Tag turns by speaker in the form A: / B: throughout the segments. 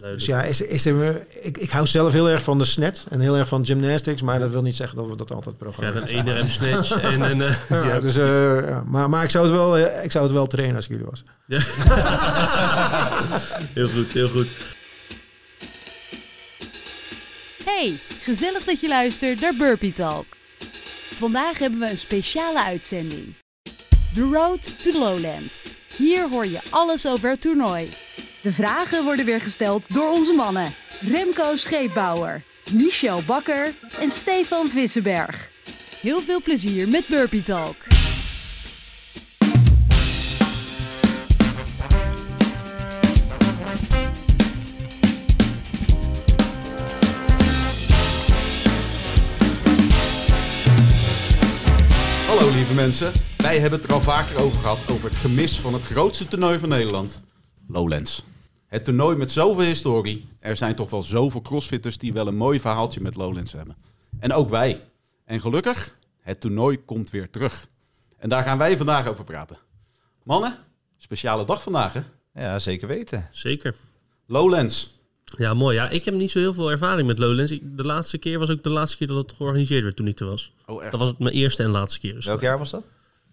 A: Dus ja, is, is er, ik, ik hou zelf heel erg van de snet en heel erg van gymnastics, maar dat wil niet zeggen dat we dat altijd
B: Ja,
A: programmeren.
B: een 1 RM snatch en een... eh,
A: Ja,
B: ja,
A: dus, eh, ja, maar, maar ik, zou het wel, eh, ik zou het wel trainen als ik jullie was.
B: Ja. heel goed, heel goed.
C: Hey, gezellig dat je luistert naar Burpee Talk. Vandaag hebben we een speciale uitzending. The Road to Lowlands. Hier hoor je alles over het toernooi. De vragen worden weer gesteld door onze mannen. Remco Scheepbouwer, Michel Bakker en Stefan Vissenberg. Heel veel plezier met Burpee Talk.
D: Hallo lieve mensen, wij hebben het er al vaker over gehad over het gemis van het grootste toernooi van Nederland, Lowlands. Het toernooi met zoveel historie, er zijn toch wel zoveel crossfitters die wel een mooi verhaaltje met Lowlands hebben. En ook wij. En gelukkig, het toernooi komt weer terug. En daar gaan wij vandaag over praten. Mannen, speciale dag vandaag hè?
E: Ja, zeker weten.
B: Zeker.
D: Lowlands.
B: Ja, mooi. Ja, ik heb niet zo heel veel ervaring met Lowlands. De laatste keer was ook de laatste keer dat het georganiseerd werd toen ik er was.
D: Oh echt?
B: Dat was het mijn eerste en laatste keer. Dus
E: Welk jaar was dat?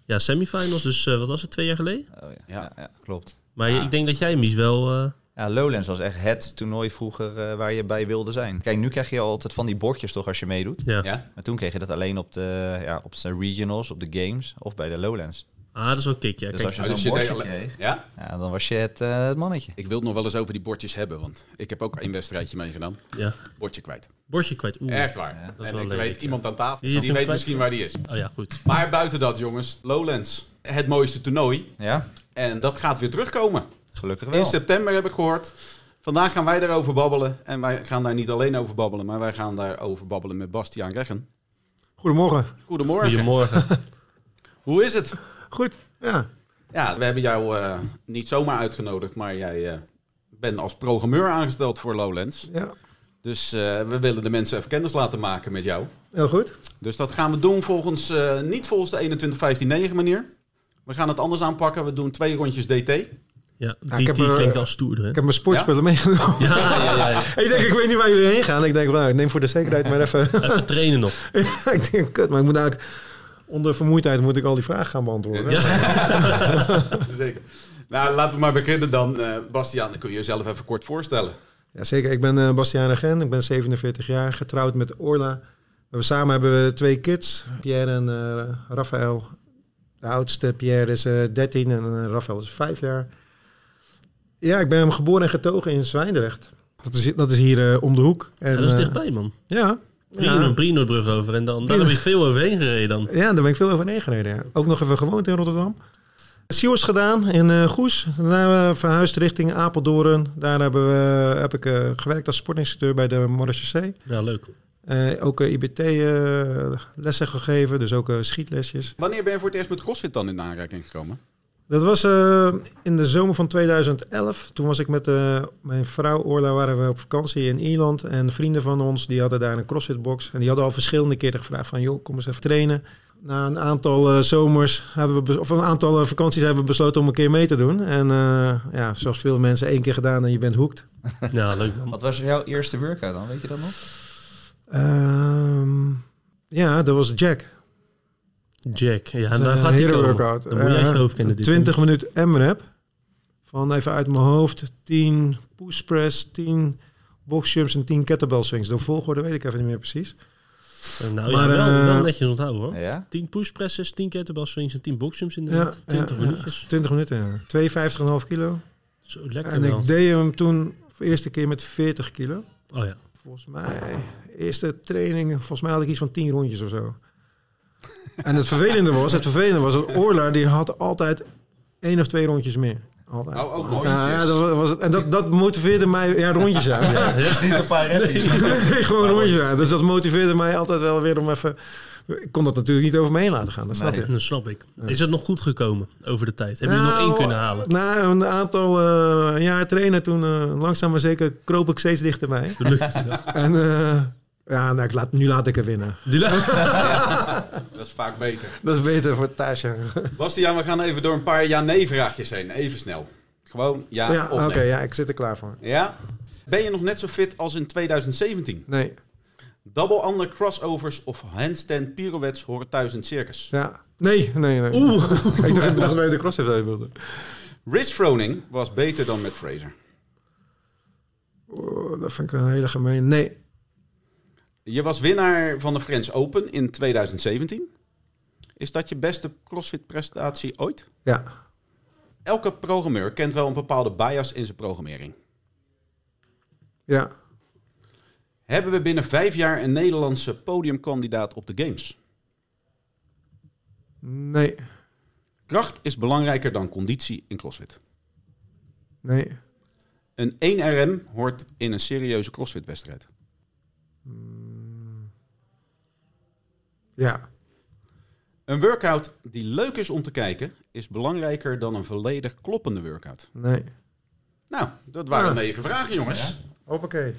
B: Ja, semifinals. Dus eh, wat was het, twee jaar geleden?
E: Oh, ja.
D: Ja.
E: Ja. Ja, klopt.
B: Maar
D: Ja.
B: ik denk dat jij, Mies, wel... eh,
E: Ja, Lowlands was echt het toernooi vroeger eh, waar je bij wilde zijn. Kijk, nu krijg je altijd van die bordjes toch als je meedoet.
B: ja.
D: Ja?
E: Maar toen kreeg je dat alleen op de, ja, op de regionals, op de games of bij de Lowlands.
B: Ah, dat is wel kick, ja.
E: Dus
B: Kijk,
E: als je
D: Oh, dus
E: zo'n
D: je
E: bordje kreeg,
D: Ja?
E: ja, dan was je het, eh, het mannetje.
D: Ik wil het nog wel eens over die bordjes hebben, want ik heb ook een wedstrijdje meegedaan.
B: ja.
D: Bordje kwijt.
B: Bordje kwijt. Oeh.
D: Echt waar.
E: Ja,
B: dat is
D: en
B: wel
D: ik
B: lelijk,
D: weet
B: ja.
D: iemand aan tafel, die,
B: hem
D: weet
B: kwijt?
D: misschien waar die is.
B: Oh ja, goed.
D: Maar buiten dat, jongens, Lowlands. Het mooiste toernooi.
E: Ja,
D: En dat gaat weer terugkomen.
E: Gelukkig
D: In
E: wel.
D: september heb ik gehoord. Vandaag gaan wij daarover babbelen. En wij gaan daar niet alleen over babbelen, maar wij gaan daarover babbelen met Bastiaan Reggen.
A: Goedemorgen.
D: Goedemorgen.
B: Goedemorgen.
D: Hoe is het?
A: Goed, ja.
D: Ja, we hebben jou eh, niet zomaar uitgenodigd, maar jij eh, bent als programmeur aangesteld voor Lowlands.
A: ja.
D: Dus eh, we willen de mensen even kennis laten maken met jou.
A: Heel goed.
D: Dus dat gaan we doen volgens, eh, niet volgens de 21-15-9 manier. We gaan het anders aanpakken. We doen twee rondjes DT.
B: Ja,
A: ik
B: die,
A: heb,
B: die klinkt al stoerder, hè?
A: Ik heb mijn sportspullen meegenomen.
B: Ja, ja, ja, ja.
A: ik denk, ik weet niet waar jullie heen gaan. Ik denk, nou, ik neem voor de zekerheid maar even...
B: Even trainen nog.
A: Ik denk, kut, maar ik moet eigenlijk... Onder vermoeidheid moet ik al die vragen gaan beantwoorden.
D: Zeker. Nou, laten we maar beginnen dan. Eh Bastiaan, dan kun je jezelf even kort voorstellen.
A: Ja, zeker. Ik ben eh Bastiaan Regen. Ik ben 47 jaar, getrouwd met Orla. We samen hebben we twee kids, Pierre en eh Raphaël. De oudste, Pierre, is eh 13 en Raphaël is 5 jaar. Ja, ik ben geboren en getogen in Zwijndrecht. Dat is, dat is hier eh, om de hoek. En,
B: Ja, dat is
A: eh,
B: dichtbij, man.
A: Ja.
B: Brino,
A: Ja.
B: Brinobrug over en dan, daar heb je veel overheen gereden dan.
A: ja, daar ben ik veel overheen gereden. Ja. Ook nog even gewoond in Rotterdam. Sios gedaan in eh, Goes. Daarna verhuisd richting Apeldoorn. Daar hebben we, heb ik gewerkt als sportinstructeur bij de Marechaussee.
B: Ja, leuk.
A: Eh, ook eh, IBT-lessen gegeven, dus ook eh, schietlesjes.
D: Wanneer ben je voor het eerst met CrossFit dan in aanraking gekomen?
A: Dat was eh, in de zomer van 2011. Toen was ik met eh, mijn vrouw Orla waren we op vakantie in Ierland. En vrienden van ons die hadden daar een CrossFit-box. En die hadden al verschillende keren gevraagd van... joh, kom eens even trainen. Na een aantal eh, zomers, hebben we of een aantal vakanties hebben we besloten om een keer mee te doen. En eh, ja, zoals veel mensen één keer gedaan en je bent hoekt.
B: Ja, leuk.
E: Wat was jouw eerste workout dan? Weet je dat nog?
A: Ehm, ja, dat was Jack.
B: Jack. Ja, en daar gaat komen.
A: workout.
B: Dan moet jij je
A: Eh,
B: hoofd kennen. dit
A: 20 minuten M-rap. Van even uit mijn hoofd. 10 push press, 10 box jumps en 10 kettlebell swings. De volgorde weet ik even niet meer precies.
B: Nou
A: Maar,
B: ja, wel,
A: eh,
B: wel netjes onthouden hoor.
E: Ja?
B: 10 push presses, 10 kettlebell swings en 10 boxjumps inderdaad. 20
A: ja,
B: minuutjes.
A: 20 minuten, ja. 52,5 kilo.
B: Zo lekker
A: En
B: wel.
A: ik deed hem toen voor de eerste keer met 40 kilo.
B: Oh ja.
A: Volgens mij, eerste training, volgens mij had ik iets van 10 rondjes of zo. En het vervelende was, het vervelende was dat Orla die had altijd één of twee rondjes meer. Altijd.
D: Oh, ook nog
A: Ja, ja, dat was, was het. En dat, dat motiveerde mij, ja, rondjes ja.
E: Niet een paar
A: gewoon rondjes ja. Dus dat motiveerde mij altijd wel weer om even... Ik kon dat natuurlijk niet over me heen laten gaan, dat snap
E: Nee.
A: je.
B: Dat snap ik. Is het nog goed gekomen over de tijd? Heb je er nog
A: Nou,
B: één kunnen halen?
A: Na een aantal eh, jaar trainen, toen eh, langzaam maar zeker kroop ik steeds dichterbij.
B: Dat lukt het nog.
A: En eh, ja, nou, ik laat, nu laat ik er winnen.
D: Dat is vaak beter.
A: Dat is beter voor Tasja.
D: Bastiaan, we gaan even door een paar ja-nee vraagjes heen. Even snel. Gewoon ja
A: Ja,
D: of
A: oké,
D: nee.
A: ja, ik zit er klaar voor.
D: Ja? Ben je nog net zo fit als in 2017?
A: Nee.
D: Double under crossovers of handstand pirouettes horen thuis in het circus.
A: Ja. Nee, nee, nee. Oeh. ik dacht, dat je de cross even wilde.
D: Rich Froning was beter dan Matt Fraser.
A: Oh, dat vind ik een hele gemeen. Nee.
D: Je was winnaar van de French Open in 2017. Is dat je beste CrossFit-prestatie ooit?
A: Ja.
D: Elke programmeur kent wel een bepaalde bias in zijn programmering.
A: Ja.
D: Hebben we binnen vijf jaar een Nederlandse podiumkandidaat op de Games?
A: Nee.
D: Kracht is belangrijker dan conditie in CrossFit.
A: Nee.
D: Een 1RM hoort in een serieuze CrossFit-wedstrijd.
A: Ja.
D: Een workout die leuk is om te kijken, is belangrijker dan een volledig kloppende workout.
A: Nee.
D: Nou, dat waren
A: Ah.
D: negen vragen, jongens.
A: Hoppakee.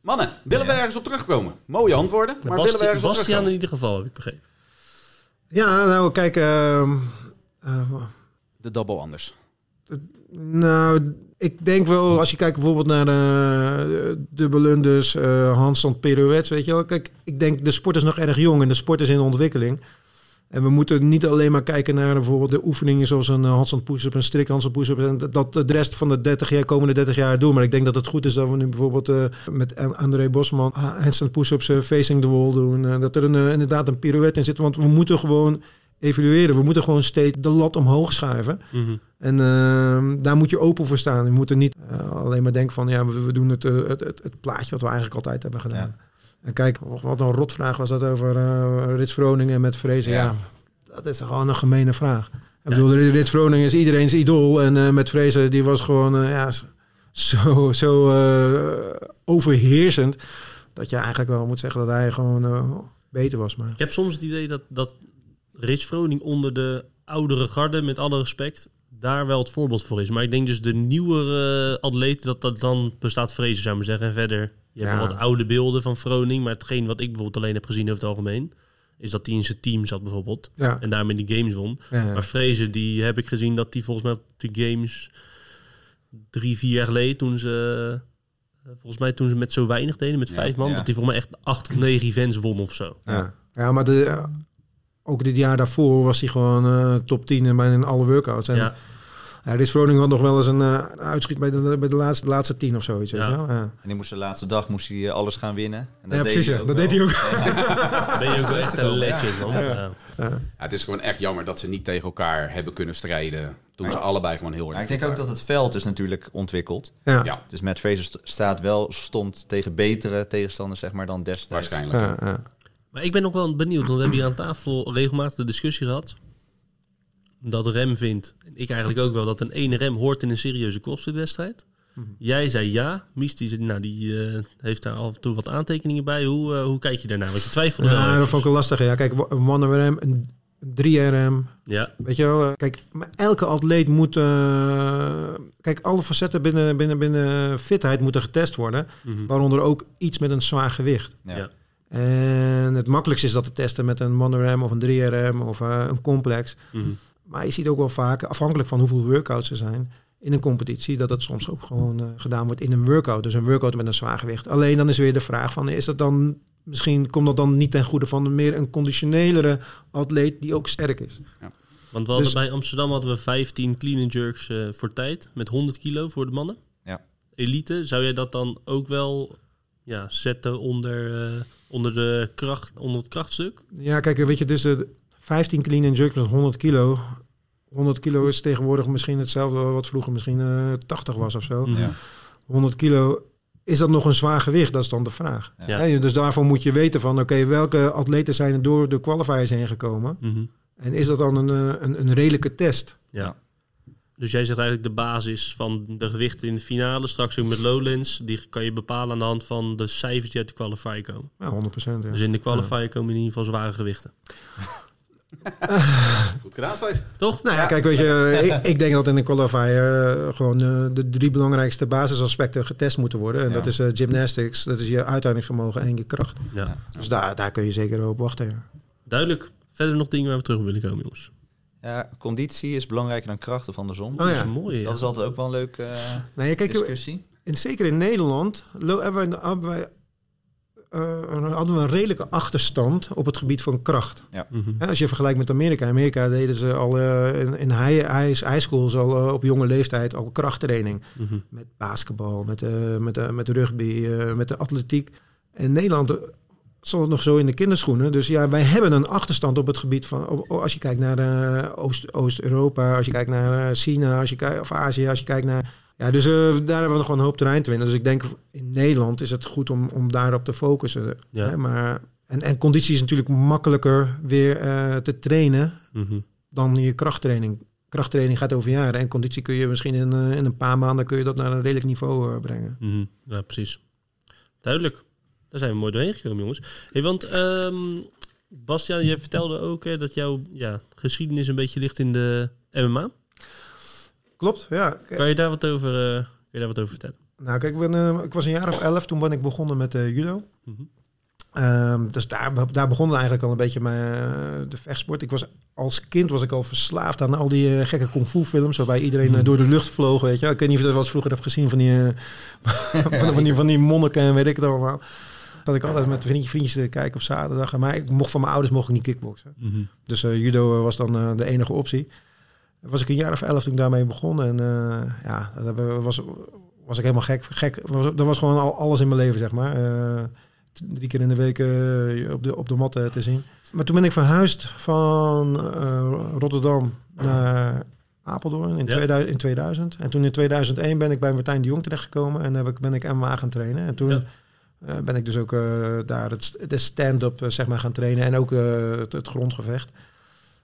D: Mannen, willen we ergens op terugkomen? Mooie antwoorden, maar willen we
B: Basti-
D: ergens op
B: Bastiaan in
D: terugkomen?
B: ieder geval, heb ik begrepen.
A: Ja, nou kijk. ehm, eh,
D: De double anders.
A: Nou, ik denk wel, als je kijkt bijvoorbeeld naar de dubbelunders, eh handstand pirouettes, weet je wel. Kijk, ik denk de sport is nog erg jong en de sport is in ontwikkeling. En we moeten niet alleen maar kijken naar bijvoorbeeld de oefeningen zoals een eh, handstand push-up, een strik handstand push-up. En dat- de rest van de 30 jaar, komende 30 jaar doen. Maar ik denk dat het goed is dat we nu bijvoorbeeld eh, met An- André Bosman handstand push-ups eh, facing the wall doen. Eh, dat er een, eh, inderdaad een pirouette in zit. Want we moeten gewoon evalueren. We moeten gewoon steeds de lat omhoog schuiven.
B: Mhm.
A: En ehm, daar moet je open voor staan. Je moet er niet eh, alleen maar denken van... ja, we, we doen het, eh, het, het, het plaatje wat we eigenlijk altijd hebben gedaan. En kijk, wat een rotvraag was dat over eh Rits Groningen met Vrezen. Ja.
E: Ja.
A: dat is gewoon een gemene vraag. Ik bedoel, Rits Groningen is iedereen's idool. En met Vrezen, die was gewoon ja, zo, zo overheersend... dat je eigenlijk wel moet zeggen dat hij gewoon beter was. Maar
B: Ik heb soms het idee dat, dat Rich Froning onder de oudere garde, met alle respect, daar wel het voorbeeld voor is. Maar ik denk dus de nieuwere atleten, dat dat dan bestaat vrezen, zou ik maar zeggen. En verder, je hebt
A: Ja.
B: wel wat oude beelden van Froning, maar hetgeen wat ik bijvoorbeeld alleen heb gezien over het algemeen, is dat hij in zijn team zat bijvoorbeeld.
A: ja,
B: En daarmee die games won.
A: ja,
B: Maar Vrezen, die heb ik gezien dat die volgens mij op de games drie, vier jaar geleden, toen ze, eh, volgens mij toen ze met zo weinig deden, met vijf man, dat die volgens mij echt acht of negen events won of zo.
A: Ja, ja maar de, eh, ook dit jaar daarvoor was hij gewoon eh, top 10 in bijna in alle workouts. En
B: Ja.
A: ja. Rits Froning had nog wel eens een eh, uitschiet bij de, bij de laatste, laatste tien of zoiets.
B: Ja.
A: Ja.
E: En die moest de laatste dag moest hij eh, alles gaan winnen. En
A: Ja, precies. ja. Dat deed hij ook.
B: Ben je ook wel echt een legend, man. Ja.
D: Ja, het is gewoon echt jammer dat ze niet tegen elkaar hebben kunnen strijden. Toen ze allebei gewoon heel erg
E: ik denk ook dat het veld is natuurlijk ontwikkeld.
A: Ja.
D: Ja,
E: Dus Matt Fraser st- staat wel, stond tegen betere tegenstanders zeg maar, dan destijds.
D: waarschijnlijk.
B: Maar ik ben nog wel benieuwd, want we hebben hier aan tafel regelmatig de discussie gehad. Dat Rem vindt, en ik eigenlijk ook wel, dat een ene rem hoort in een serieuze crossfit-wedstrijd. Jij zei ja. Mies die, zei, nou, die eh, heeft daar af en toe wat aantekeningen bij. Hoe, eh, hoe kijk je daarnaar? Want je twijfelde wel
A: Ja, dat vond ik wel lastig. Ja, kijk, een one RM, een 3RM.
B: Ja,
A: Weet je wel, eh, kijk, maar elke atleet moet. eh, kijk, alle facetten binnen, binnen, binnen fitheid moeten getest worden.
B: Mhm.
A: Waaronder ook iets met een zwaar gewicht.
E: Ja.
B: Ja.
A: En het makkelijkste is dat te testen met een monoram of een 3RM of eh, een complex.
B: Mhm.
A: Maar je ziet ook wel vaak, afhankelijk van hoeveel workouts er zijn in een competitie, dat het soms ook gewoon eh, gedaan wordt in een workout. Dus een workout met een zwaar gewicht. Alleen dan is weer de vraag van, is dat dan, misschien komt dat dan niet ten goede van meer een conditionelere atleet die ook sterk is.
B: Want we hadden
A: Dus-
B: bij Amsterdam hadden we 15 clean and jerks eh, voor tijd. Met 100 kilo voor de mannen.
E: Ja.
B: Elite, zou jij dat dan ook wel ja, zetten onder, eh, onder, de kracht, onder het krachtstuk?
A: Ja, kijk, weet je, dus de 15 clean and jerk met 100 kilo. 100 kilo is tegenwoordig misschien hetzelfde wat vroeger misschien eh 80 was of zo.
B: Mhm.
E: Ja.
A: 100 kilo, is dat nog een zwaar gewicht? Dat is dan de vraag.
B: Ja.
A: Hè, dus daarvoor moet je weten van, oké, welke atleten zijn er door de qualifiers heen gekomen?
B: Mhm.
A: En is dat dan een, eh, een, een redelijke test?
B: Ja. Dus jij zegt eigenlijk de basis van de gewichten in de finale, straks ook met Lowlands, die kan je bepalen aan de hand van de cijfers die uit de qualifier komen.
A: Ja, 100% Ja.
B: Dus in de qualifier komen in ieder geval zware gewichten.
D: Goed gedaan, Steve.
B: Toch?
A: Nou ja, kijk, weet je, ik, ik denk dat in de qualifier eh, gewoon eh, de drie belangrijkste basisaspecten getest moeten worden. En
E: Ja.
A: dat is eh, gymnastics, dat is je uithoudingsvermogen en je kracht.
B: Ja.
A: Dus daar, daar kun je zeker op wachten. Ja.
B: Duidelijk. Verder nog dingen waar we terug willen komen, jongens.
E: Ja, conditie is belangrijker dan kracht of andersom.
A: Oh
B: Dat is
A: ja.
B: een mooie. ja.
E: Dat is altijd ook wel een leuke eh,
A: Nee, kijk,
E: discussie.
A: en zeker in Nederland hebben wij, hebben wij, eh, hadden we een redelijke achterstand op het gebied van kracht.
B: Mhm.
A: Hè, Als je vergelijkt met Amerika. In Amerika deden ze al eh, in, in high, high, high schools al op jonge leeftijd al krachttraining.
B: Mhm.
A: Met basketbal, met, eh met, met rugby, eh, met de atletiek. In Nederland stond het nog zo in de kinderschoenen. Dus ja, wij hebben een achterstand op het gebied van... op- als je kijkt naar eh, Oost- Oost-Europa, als je kijkt naar eh, China, als je kijkt, of Azië, als je kijkt naar... Ja, dus eh, daar hebben we nog gewoon een hoop terrein te winnen. Dus ik denk in Nederland is het goed om, om daarop te focussen.
B: Ja.
A: Hè, maar, en, en conditie is natuurlijk makkelijker weer te trainen
B: Mhm.
A: dan je krachttraining. Krachttraining gaat over jaren en conditie kun je misschien in, in een paar maanden kun je dat naar een redelijk niveau brengen.
B: Mhm. Ja, precies. Duidelijk. Daar zijn we mooi doorheen gekomen, jongens. Hey, want ehm Bastiaan, jij vertelde ook hè, dat jouw ja, geschiedenis een beetje ligt in de MMA.
A: Klopt, ja.
B: Kan je daar wat over, kan je daar wat over vertellen?
A: Nou, kijk, ik, ben, eh, ik was een jaar of elf, toen ben ik begonnen met eh, judo.
B: Mhm.
A: Ehm, dus daar, daar begon eigenlijk al een beetje mijn, de vechtsport. Ik was, als kind was ik al verslaafd aan al die gekke kung fu films... waarbij iedereen door de lucht vloog, weet je. Ik weet niet of je dat wel eens vroeger hebt gezien van die, van, die, van die monniken en weet ik het allemaal. Dat ik altijd met vriendjes, vriendjes te kijken op zaterdag. Maar ik mocht van mijn ouders mocht ik niet kickboksen.
B: Mhm.
A: Dus eh, judo eh, was dan eh, de enige optie. Was ik een jaar of elf toen ik daarmee begon. En ja, dat was, was ik helemaal gek. gek. Was, dat was gewoon al, alles in mijn leven, zeg maar. Drie keer in de week op, de, op de mat te zien. Maar toen ben ik verhuisd van Rotterdam naar Apeldoorn in,
B: Ja.
A: 2000, in 2000. En toen in 2001 ben ik bij Martijn de Jong terechtgekomen. En heb ik, ben ik MMA gaan trainen. En toen...
B: Ja.
A: Eh, ben ik dus ook eh, daar het, de stand-up eh, zeg maar gaan trainen en ook het, het grondgevecht.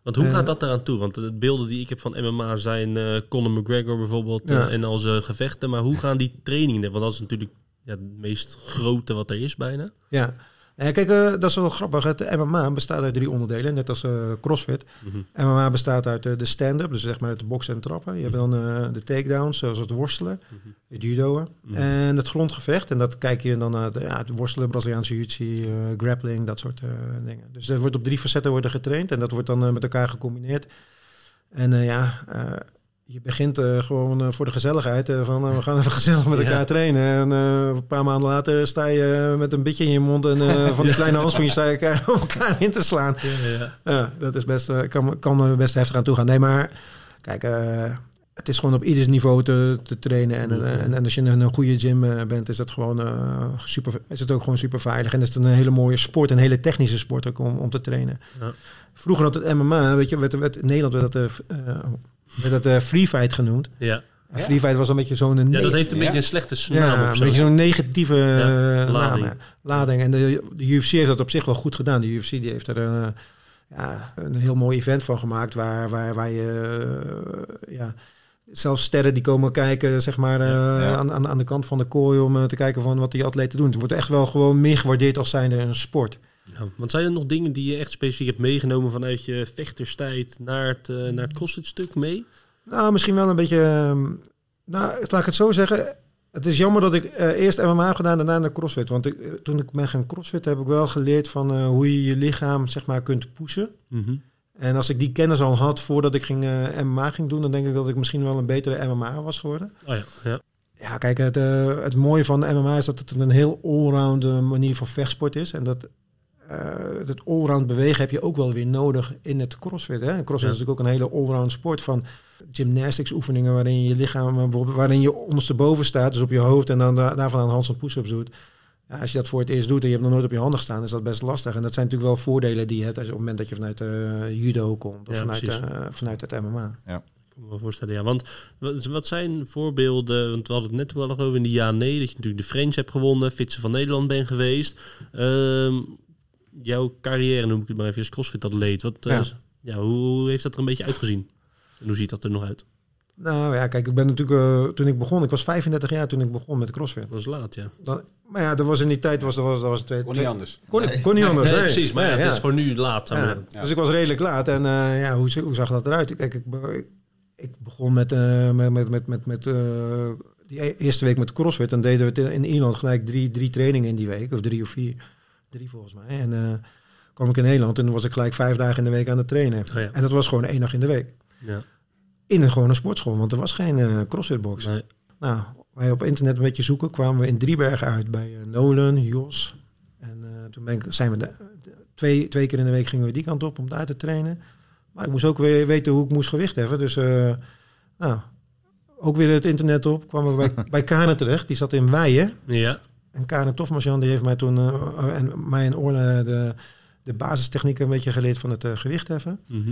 B: Want hoe gaat dat eraan toe? Want de beelden die ik heb van MMA zijn Conor McGregor bijvoorbeeld
A: Ja.
B: en al zijn gevechten. Maar hoe gaan die trainingen? Want dat is natuurlijk ja, het meest grote wat er is bijna.
A: Ja. Ja, kijk, eh, dat is wel grappig. Het MMA bestaat uit drie onderdelen, net als eh, CrossFit.
B: Mhm.
A: MMA bestaat uit eh, de stand-up, dus zeg maar het boksen en trappen. Je hebt dan eh, de takedowns, zoals het worstelen, het judoën.
B: Mhm.
A: En het grondgevecht. En dat kijk je dan naar de, ja, het worstelen, Braziliaanse jiu-jitsu, eh, grappling, dat soort eh, dingen. Dus er wordt op drie facetten worden getraind en dat wordt dan eh, met elkaar gecombineerd. En eh, ja, eh, je begint eh, gewoon eh, voor de gezelligheid. eh, van we gaan even gezellig met
B: Ja.
A: elkaar trainen. En een paar maanden later sta je met een beetje in je mond en van die kleine handschoentjes sta je elkaar, op elkaar in te slaan. Ja, dat is best, kan, kan best heftig aan toe gaan. Nee, maar kijk, het is gewoon op ieders niveau te, te trainen. En, en, en als je in een goede gym bent, is het gewoon super, is het ook gewoon super veilig. En is het een hele mooie sport, een hele technische sport ook om, om te trainen.
B: Ja.
A: Vroeger had het MMA, weet je, werd, werd, in Nederland werd dat, werd dat eh, free fight genoeg.
B: Ja.
A: En Free fight was een beetje zo'n...
B: ja, dat heeft een beetje een slechte naam
A: Ja,
B: of
A: een beetje zo'n negatieve eh,
B: lading.
A: naam, lading. En de, de UFC heeft dat op zich wel goed gedaan. De UFC die heeft er eh, ja, een heel mooi event van gemaakt... waar, waar, waar je... ja, zelfs sterren die komen kijken zeg maar,
E: ja.
A: Aan, aan, aan de kant van de kooi... om te kijken van wat die atleten doen. Het wordt echt wel gewoon meer gewaardeerd als zijnde een sport.
B: Ja, want zijn er nog dingen die je echt specifiek hebt meegenomen vanuit je vechterstijd naar het, eh, naar het CrossFit stuk mee?
A: Nou, misschien wel een beetje... ehm, nou, laat ik het zo zeggen. Het is jammer dat ik eh, eerst MMA heb gedaan en daarna naar CrossFit. Want ik, eh, toen ik ben gaan CrossFit heb ik wel geleerd van hoe je je lichaam zeg maar kunt pushen.
B: Mhm.
A: En als ik die kennis al had voordat ik ging, MMA ging doen, dan denk ik dat ik misschien wel een betere MMA was geworden.
B: Oh ja, ja.
A: Ja, kijk, het, het mooie van MMA is dat het een heel allround manier van vechtsport is. En dat het allround bewegen heb je ook wel weer nodig in het crossfit. Hè? En crossfit
B: Ja.
A: is natuurlijk ook een hele allround sport van gymnastics oefeningen waarin je je lichaam, eh, bijvoorbeeld waarin je ondersteboven staat, dus op je hoofd en dan da- daarvan aan hands en push-ups doet. Ja, als je dat voor het eerst doet en je hebt nog nooit op je handen gestaan, is dat best lastig. En dat zijn natuurlijk wel voordelen die je hebt als je op het moment dat je vanuit eh, judo komt of
B: Ja,
A: vanuit, eh, vanuit het MMA.
B: Ik kan me wel voorstellen, ja. Want wat, wat zijn voorbeelden, want we hadden het net toevallig over in de ja-nee, dat je natuurlijk de French hebt gewonnen, Fietsen van Nederland bent geweest. Ehm, jouw carrière, noem ik het maar even, als crossfit-atleet. Wat, eh,
A: Ja.
B: ja. hoe, hoe heeft dat er een beetje uitgezien? En hoe ziet dat er nog uit?
A: Nou ja, kijk, ik ben natuurlijk, eh, toen ik begon, ik was 35 jaar toen ik begon met crossfit.
B: Dat is laat, ja.
A: Dat, maar ja, dat was in die tijd, was, dat was, dat was twee,
D: Kon niet anders.
A: Kon, niet- kon niet anders.
B: Nee,
A: nee.
B: precies, maar ja, dat is voor nu laat.
A: Ja. Dus ik was redelijk laat. En eh, ja, hoe, hoe zag dat eruit? Kijk, ik, ik, ik begon met, eh, met, met, met, met, met eh, die e- eerste week met CrossFit. En deden we het in Ierland gelijk drie, drie trainingen in die week. Of drie of vier. Drie volgens mij. En eh kwam ik in Nederland en dan was ik gelijk vijf dagen in de week aan het trainen.
B: Oh ja.
A: En dat was gewoon één dag in de week.
B: Ja.
A: In een gewone sportschool, want er was geen eh CrossFit box.
B: Nee.
A: Nou, wij op internet een beetje zoeken, kwamen we in Driebergen uit bij eh, Nolan, Jos. En eh, toen ben ik, zijn we de, de- twee, twee keer in de week gingen we die kant op om daar te trainen. Maar ik moest ook weer weten hoe ik moest gewicht heffen. Dus eh, nou, ook weer het internet op. Kwamen we bij, bij Karen terecht. Die zat in Weijen.
B: Ja.
A: En Karen Tofmasjan die heeft mij toen eh, en mij en Orle de, de basistechnieken een beetje geleerd van het eh, gewicht heffen.
B: Mhm.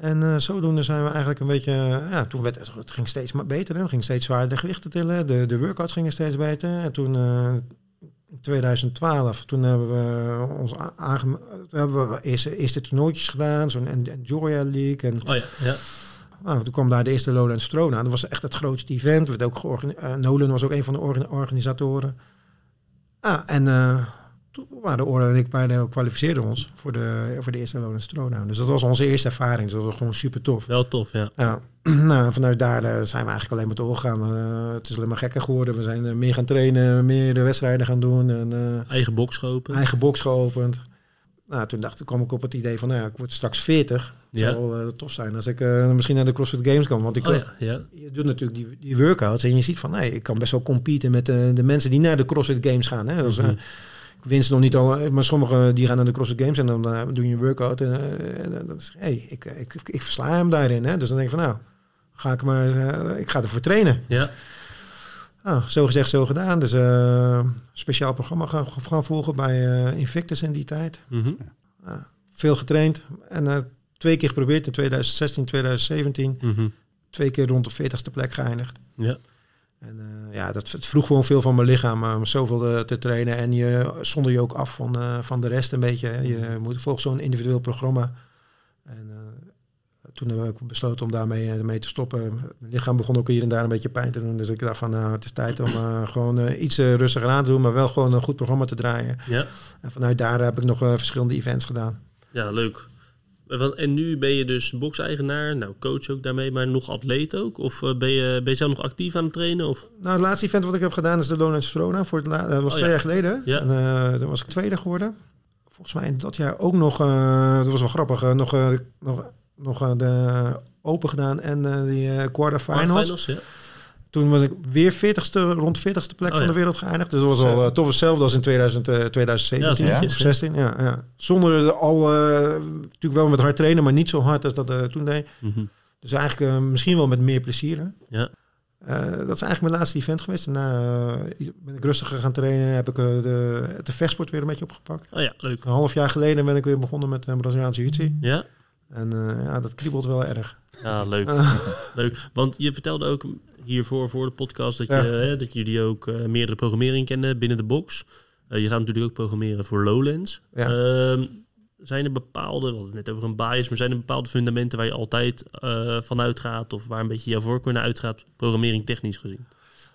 A: En eh, zodoende zijn we eigenlijk een beetje... eh, ja, toen werd het, het ging steeds maar beter. Hè. We gingen steeds zwaarder gewichten tillen. De, de workouts gingen steeds beter. En toen... eh, in 2012, toen hebben we ons aange... Toen hebben we eerste, eerste toernooitjes gedaan. Zo'n En- Enjoya League. En
B: Oh ja, ja.
A: nou, toen kwam daar de eerste Lowlands Throne aan. Dat was echt het grootste event. Werd ook eh, Nolan was ook een van de orga- organisatoren. Ah, en eh, toen waren Orla en ik beide kwalificeerden ons voor de, voor de eerste Lowlands Throne. Dus dat was onze eerste ervaring. Dus dat was gewoon super tof.
B: Wel tof, ja.
A: Ja, nou, vanuit daar eh, zijn we eigenlijk alleen maar doorgegaan. Eh, het is alleen maar gekker geworden. We zijn meer gaan trainen, meer de wedstrijden gaan doen. En,
B: Eigen box geopend.
A: eigen box geopend. Nou, toen dacht ik, kwam ik op het idee van, nou ja, ik word straks 40. Het
B: Ja.
A: zou wel eh, tof zijn als ik eh, misschien naar de CrossFit Games kan. Want ik,
B: Oh ja, ja.
A: je doet natuurlijk die, die workouts en je ziet van, nee, ik kan best wel competen met de, de mensen die naar de CrossFit Games gaan. Hè. Dus, eh,
B: Mhm.
A: ik win ze nog niet al, maar sommigen die gaan naar de CrossFit Games en dan eh, doe je een workout. En, eh, en dan is, hey, ik, ik, ik, ik versla hem daarin. Hè. Dus dan denk ik van, nou, ga ik maar, eh, ik ga ervoor trainen.
B: Ja,
A: Nou, zo gezegd, zo gedaan. Dus eh speciaal programma gaan, gaan volgen bij eh, Invictus in die tijd.
B: mhm.
A: Veel getraind en eh, twee keer geprobeerd in 2016, 2017.
B: Mhm.
A: Twee keer rond de 40ste plek geëindigd.
B: ja.
A: En eh, ja, dat het vroeg gewoon veel van mijn lichaam om zoveel te trainen. En je zonder je ook af van, eh, van de rest een beetje. hè. Je moet volgens zo'n individueel programma. En eh, toen heb ik besloten om daarmee eh, mee te stoppen. Mijn lichaam begon ook hier en daar een beetje pijn te doen. Dus ik dacht van nou, het is tijd om eh, gewoon eh, iets eh, rustiger aan te doen. Maar wel gewoon een goed programma te draaien.
B: ja.
A: En vanuit daar heb ik nog verschillende events gedaan.
B: Ja, leuk. En nu ben je dus box-eigenaar, nou coach ook daarmee, maar nog atleet ook? Of ben je, ben je zelf nog actief aan het trainen? Of?
A: Nou, het laatste event wat ik heb gedaan is de Lowlands Verona. Voor het la- dat was
B: Oh,
A: twee
B: ja.
A: jaar geleden.
B: Ja.
A: En, toen was ik tweede geworden. Volgens mij in dat jaar ook nog, dat was wel grappig, nog, nog, nog eh, de Open gedaan en eh, die eh quarterfinals.
B: Finals, ja.
A: Toen was ik weer 40ste, rond 40ste plek
B: Oh,
A: van
B: ja.
A: de wereld geëindigd. Dus dat was al toch hetzelfde als in 2000, eh, 2017
B: Ja,
A: of
B: netjes,
A: 16. Ja, ja. Zonder de al, eh, natuurlijk wel met hard trainen, maar niet zo hard als dat eh, toen deed.
B: Mhm.
A: Dus eigenlijk eh, misschien wel met meer plezier. Hè?
B: Ja.
A: Eh, dat is eigenlijk mijn laatste event geweest. Daarna eh, ben ik rustiger gaan trainen. Heb ik de, de vechtsport weer een beetje opgepakt.
B: Oh ja, leuk.
A: Een half jaar geleden ben ik weer begonnen met uh, Braziliaanse jiu-jitsu.
B: Ja?
A: En eh, ja, dat kriebelt wel erg.
B: Ja, leuk. leuk. Want je vertelde ook hiervoor, voor de podcast, dat, je,
A: Ja.
B: hè, dat jullie ook eh, meerdere programmering kennen binnen de box. Eh, je gaat natuurlijk ook programmeren voor Lowlands.
A: Ja.
B: Ehm, zijn er bepaalde, we hadden het net over een bias, maar zijn er bepaalde fundamenten waar je altijd vanuit gaat of waar een beetje jouw voorkeur naar uitgaat, programmering technisch gezien?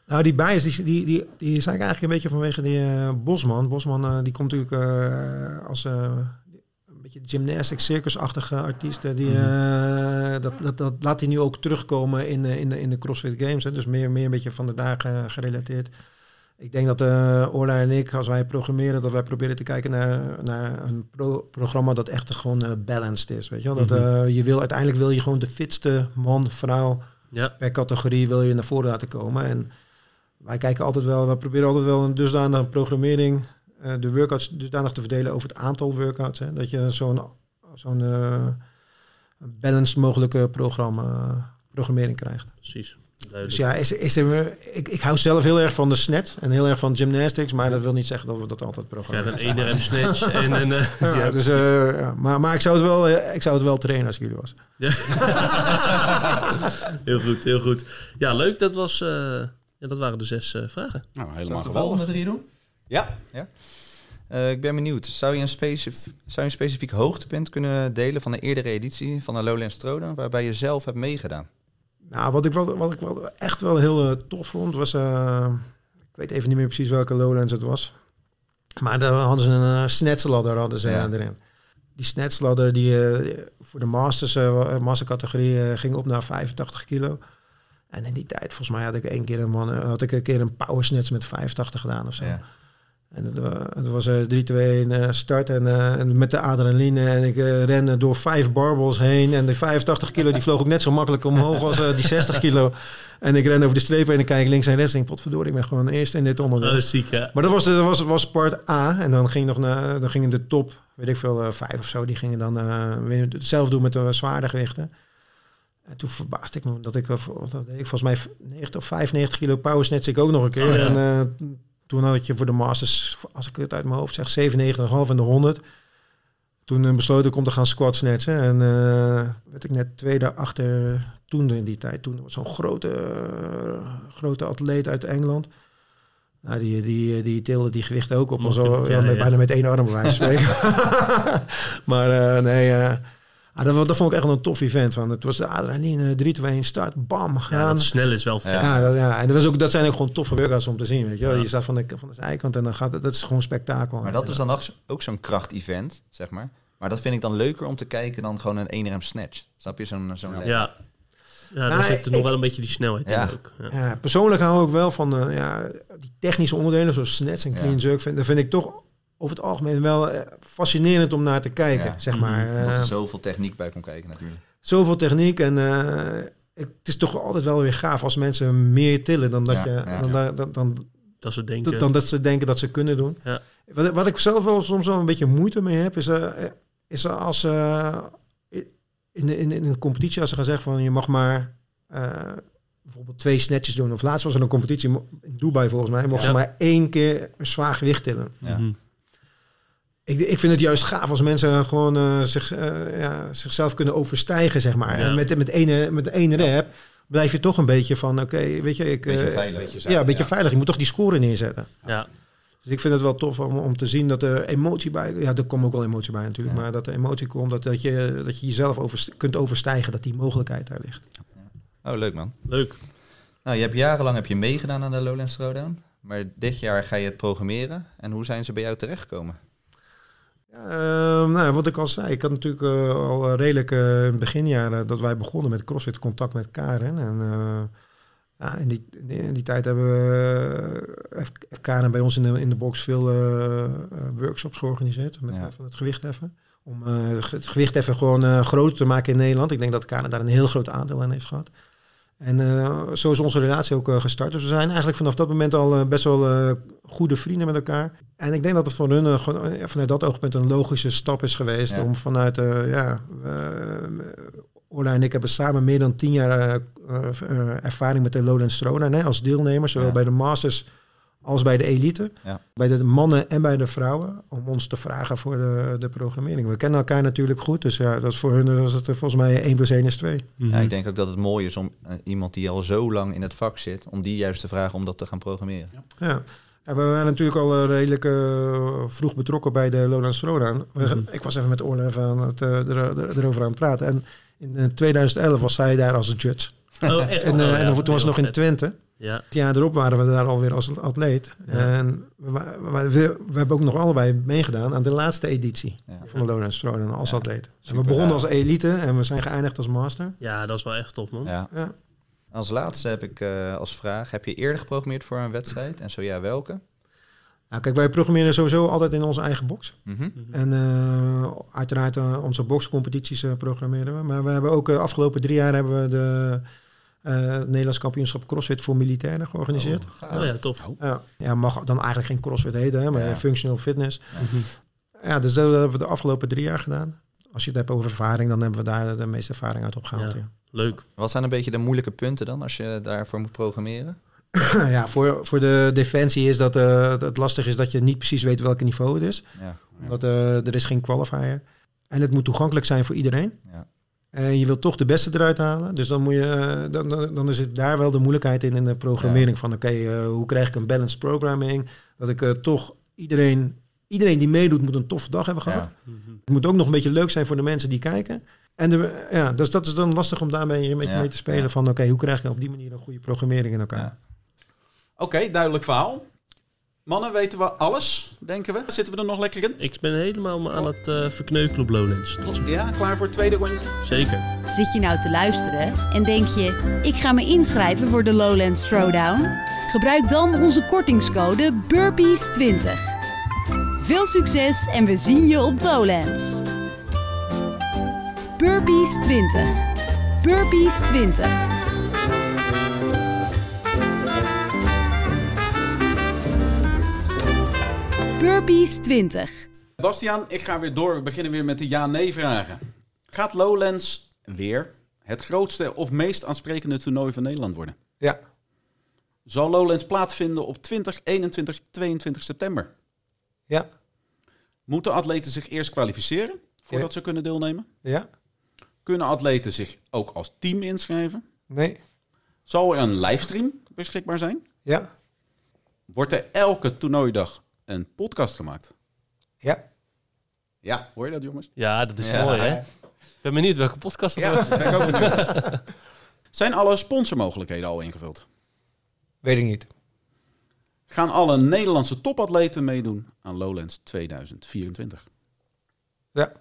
A: Nou, die bias, die, die, die, die zijn eigenlijk een beetje vanwege die Bosman. Bosman, die komt natuurlijk als beetje gymnastics, circusachtige artiest. eh, Die, eh, dat, dat, dat laat hij nu ook terugkomen in, de in, de, in de CrossFit Games. Hè. Dus meer, meer een beetje van de dagen gerelateerd. Ik denk dat eh Orla en ik, als wij programmeren, dat wij proberen te kijken naar, naar een pro- programma dat echt gewoon eh, balanced is. Weet je wel? Dat,
B: Mhm.
A: eh, je wil, uiteindelijk wil je gewoon de fitste man, vrouw,
B: Ja,
A: per categorie wil je naar voren laten komen. En wij kijken altijd wel, we proberen altijd wel een dusdanige programmering, eh, de workouts dusdanig te verdelen over het aantal workouts. Hè, dat je zo'n zo'n eh, balanced mogelijke programma, programmering krijgt.
B: precies.
A: Dus ja, is, is er, ik, ik hou zelf heel erg van de snet en heel erg van gymnastics, maar dat wil niet zeggen dat we dat altijd programmeren.
B: een 1 RM snatch en een... eh,
A: Ja,
B: ja,
A: dus, eh, ja, maar, maar ik zou het wel, ik zou het wel trainen als ik jullie was.
B: heel goed, heel goed. Ja, leuk. Dat, was, eh, ja, dat waren de zes eh, vragen.
D: Nou, helemaal
E: ik de volgende drie doen?
D: Ja,
E: Eh, ik ben benieuwd. Zou je, een specif zou je een specifiek hoogtepunt kunnen delen van de eerdere editie van de Lowlands Throwdown, waarbij je zelf hebt meegedaan?
A: Nou, wat ik wel, wat ik wel echt wel heel eh, tof vond, was... eh, ik weet even niet meer precies welke Lowlands het was. Maar daar hadden ze een uh, snetsladder hadden ze,
E: Ja.
A: erin. Die snetsladder die eh, voor de masters, eh mastercategorie ging op naar 85 kilo. En in die tijd, volgens mij had ik één keer een man, had ik een keer een power snatch met 85 gedaan of zo.
E: Ja.
A: En het, wa- het was eh 3, 2, 1 eh, start en, eh, en met de adrenaline. En ik eh, ren door vijf barbels heen. En de 85 kilo die vloog ook net zo makkelijk omhoog als eh, die 60 kilo. En ik ren over de streep heen en kijk links en rechts. En ik denk, potverdorie, ik ben gewoon eerst in dit onderdeel.
B: Oh, ziek, ja.
A: Maar dat was, dat was, was part A. En dan ging nog naar, dan gingen de top, weet ik veel, eh, vijf of zo, die gingen dan eh, weer hetzelfde doen met de zwaarder gewichten. En toen verbaasde ik me dat ik, eh, dat deed ik volgens mij 90 of 95 kilo power snatch ik ook nog een keer.
B: Oh, ja.
A: En eh, toen had je voor de masters, als ik het uit mijn hoofd zeg, 97,5 en de 100. Toen eh, besloot ik om te gaan squat snatchen. En eh, werd ik net tweede achter toen in die tijd. Toen was zo'n grote, eh, grote atleet uit Engeland. Nou, die, die, die tilde die gewichten ook op. al zo,
B: Ja,
A: ja, met-
B: ja.
A: Bijna met één arm bij wijze van spreken. maar eh, nee, ah, dat, dat vond ik echt wel een tof event. Van. Het was de adrenaline, 3, 2, 1, start, bam,
B: Ja,
A: gaan.
B: dat snel is wel vet.
A: Ja, dat, ja. en dat, was ook, dat zijn ook gewoon toffe workouts om te zien. Weet je, wel.
B: Ja.
A: je staat van de, van de zijkant en dan gaat het, dat is gewoon spektakel.
E: Maar dat is dan ook, zo'n kracht-event, zeg maar. Maar dat vind ik dan leuker om te kijken dan gewoon een 1 rem snatch. Snap je? Zo'n zo'n
B: Ja, ja daar
A: Nou,
B: zit er
A: ik-
B: nog wel een beetje die snelheid
E: Ja.
B: in ook. Ja.
A: Ja, persoonlijk hou ik wel van eh, ja, die technische onderdelen, zoals snatch en clean
E: Ja.
A: jerk. Vind, dat vind ik toch over het algemeen wel eh, fascinerend om naar te kijken,
E: Ja.
A: zeg maar.
B: Mhm.
E: Omdat
A: Eh,
E: er zoveel techniek bij komt kijken natuurlijk.
A: zoveel techniek en eh, ik- het is toch altijd wel weer gaaf als mensen meer tillen dan dat,
E: Ja,
A: je,
E: ja.
A: dan, da- dan, dan,
B: Dat ze denken...
A: dan dat ze denken dat ze kunnen doen.
B: Ja.
A: Wat, wat ik zelf wel soms wel een beetje moeite mee heb, is, eh, is als eh, in, de- in, in een competitie als ze gaan zeggen van je mag maar eh, bijvoorbeeld twee snatches doen. Of laatst was er een competitie in Dubai volgens mij, mochten
B: Ja.
A: ze maar één keer een zwaar gewicht tillen.
E: Ja.
B: Mhm.
A: Ik, ik vind het juist gaaf als mensen gewoon eh, zich, eh, ja, zichzelf kunnen overstijgen, zeg maar.
B: Ja.
A: En met, met, ene, met één rep blijf je toch een beetje van, oké, weet je, ik...
E: Beetje
A: eh,
E: veilig.
A: ja, een beetje veilig. Je moet toch die score neerzetten.
B: Ja,
A: Dus ik vind het wel tof om, om te zien dat er emotie bij... Ja, er komt ook wel emotie bij natuurlijk.
E: Ja.
A: Maar dat er emotie komt, dat, dat, je, dat je jezelf over, kunt overstijgen. Dat die mogelijkheid daar ligt.
E: Oh, leuk man.
B: leuk.
E: Nou, je hebt jarenlang heb je meegedaan aan de Lowlands Throwdown. Maar dit jaar ga je het programmeren. En hoe zijn ze bij jou terechtgekomen?
A: Ehm, nou, wat ik al zei, ik had natuurlijk eh, al redelijk eh, in het beginjaren dat wij begonnen met CrossFit contact met Karen. En eh, ja, in, die, in, die, tijd hebben we, heeft Karen bij ons in de, in de box veel workshops georganiseerd met
E: Ja.
A: van het gewichtheffen. Om het gewichtheffen gewoon groter te maken in Nederland. Ik denk dat Karen daar een heel groot aandeel aan heeft gehad. En eh, zo is onze relatie ook eh, gestart. Dus we zijn eigenlijk vanaf dat moment al eh, best wel goede vrienden met elkaar. En ik denk dat het voor hun vanuit dat oogpunt een logische stap is geweest.
E: Ja.
A: Om vanuit, ja, Orla en ik hebben samen meer dan tien jaar ervaring met de Lowlands Throwdown hè, als deelnemers. Zowel
E: Ja.
A: bij de Masters als bij de elite.
E: Ja.
A: Bij de mannen en bij de vrouwen. Om ons te vragen voor de, de programmering. We kennen elkaar natuurlijk goed. Dus ja, dat is voor hun was het volgens mij 1 plus 1 is 2.
B: Mhm.
E: Ja, ik denk ook dat het mooi is om eh, iemand die al zo lang in het vak zit, om die juist te vragen om dat te gaan programmeren.
A: Ja. Ja, we waren natuurlijk al eh, redelijk eh, vroeg betrokken bij de Lowlands Throwdown. We- Ik was even met Orla even aan het, eh, er, er- erover aan het praten. En in eh, 2011 was zij daar als judge.
B: Oh, echt?
A: En,
B: Oh,
A: en toen was het nog in. Twente.
B: Ja,
A: Het jaar erop waren we daar alweer als atleet.
B: Ja.
A: En we, we, we, we hebben ook nog allebei meegedaan aan de laatste editie
E: Ja.
A: van de Lowlands Throwdown als
E: Ja.
A: atleet. En we begonnen als elite en we zijn geëindigd als master.
B: ja, dat is wel echt tof, man.
E: Ja.
A: Ja.
E: Als laatste heb ik eh, als vraag, heb je eerder geprogrammeerd voor een wedstrijd? En zo ja, welke?
A: Nou, kijk, wij programmeren sowieso altijd in onze eigen box.
E: Mhm.
A: En eh, uiteraard eh, onze boxcompetities programmeren we. Maar we hebben ook de afgelopen drie jaar hebben we de het Nederlands kampioenschap CrossFit voor militairen georganiseerd.
E: Oh.
B: Oh ja, tof.
A: Ja, ja, mag dan eigenlijk geen CrossFit heten, hè, maar
E: Ja.
A: functional fitness.
B: Mhm.
A: Ja, dus dat hebben we de afgelopen drie jaar gedaan. Als je het hebt over ervaring, dan hebben we daar de meeste ervaring uit opgehaald.
B: Ja.
A: Ja.
B: Leuk.
E: Wat zijn een beetje de moeilijke punten dan als je daarvoor moet programmeren?
A: Ja, voor, voor de defensie is dat eh, het lastig is dat je niet precies weet welk niveau het is.
E: Ja.
A: Omdat eh, er is geen qualifier. En het moet toegankelijk zijn voor iedereen.
E: Ja.
A: En je wilt toch de beste eruit halen. Dus dan, moet je, eh, dan, dan, dan is het daar wel de moeilijkheid in in de programmering. Van oké, eh, hoe krijg ik een balanced programming? Dat ik eh, toch iedereen, iedereen die meedoet moet een toffe dag hebben gehad.
E: Ja.
B: Mhm.
A: Het moet ook nog een beetje leuk zijn voor de mensen die kijken. En de, ja, dus dat is dan lastig om daarmee een beetje
E: Ja,
A: mee te spelen. Van oké, hoe krijg je op die manier een goede programmering in elkaar?
E: Ja.
D: Oké, duidelijk verhaal. Mannen, weten we alles, denken we? Zitten we er nog lekker in?
B: Ik ben helemaal aan het eh verkneukelen op Lowlands.
D: Ja, klaar voor het tweede rondje?
B: Zeker.
C: Zit je nou te luisteren en denk je, ik ga me inschrijven voor de Lowlands Throwdown? Gebruik dan onze kortingscode BURPEES20. Veel succes en we zien je op Lowlands. Burpees 20. Burpees 20. Burpees 20.
D: Bastiaan, ik ga weer door. We beginnen weer met de ja-nee vragen. Gaat Lowlands weer het grootste of meest aansprekende toernooi van Nederland worden?
A: Ja,
D: Zal Lowlands plaatsvinden op 20, 21, 22 september?
A: ja,
D: Moeten atleten zich eerst kwalificeren voordat
A: Ja.
D: ze kunnen deelnemen?
A: ja,
D: Kunnen atleten zich ook als team inschrijven?
A: nee,
D: Zal er een livestream beschikbaar zijn?
A: ja,
D: Wordt er elke toernooidag een podcast gemaakt?
A: ja.
D: Ja, hoor je dat jongens?
B: Ja, dat is
E: Ja.
B: mooi, hè? Ik ben benieuwd welke podcast het
A: Ja.
B: wordt.
D: Ben ik ook benieuwd. Zijn alle sponsormogelijkheden al ingevuld?
A: Weet ik niet.
D: Gaan alle Nederlandse topatleten meedoen aan Lowlands 2024?
A: Ja,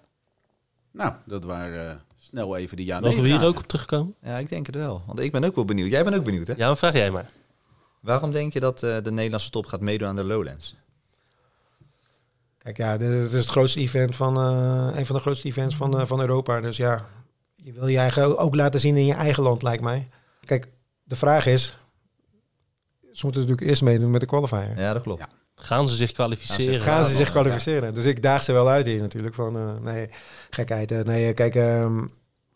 D: Nou, dat waren eh, snel even de ja
B: Mogen we hier ook op terugkomen?
E: Ja, ik denk het wel. Want ik ben ook wel benieuwd. Jij bent ook benieuwd, hè?
B: Ja, maar vraag jij maar.
E: Waarom denk je dat eh, de Nederlandse top gaat meedoen aan de Lowlands?
A: Kijk, ja, dit is het grootste event van, eh, een van de grootste events van, eh, van Europa. Dus ja, je wil je eigen ook laten zien in je eigen land, lijkt mij. Kijk, de vraag is, ze moeten natuurlijk eerst meedoen met de qualifier.
E: Ja, dat klopt.
D: Ja.
B: Gaan ze zich kwalificeren?
A: Gaan ze zich
E: ja.
A: kwalificeren? Dus ik daag ze wel uit hier natuurlijk. Van, eh, nee, gekheid. nee, kijk, ehm,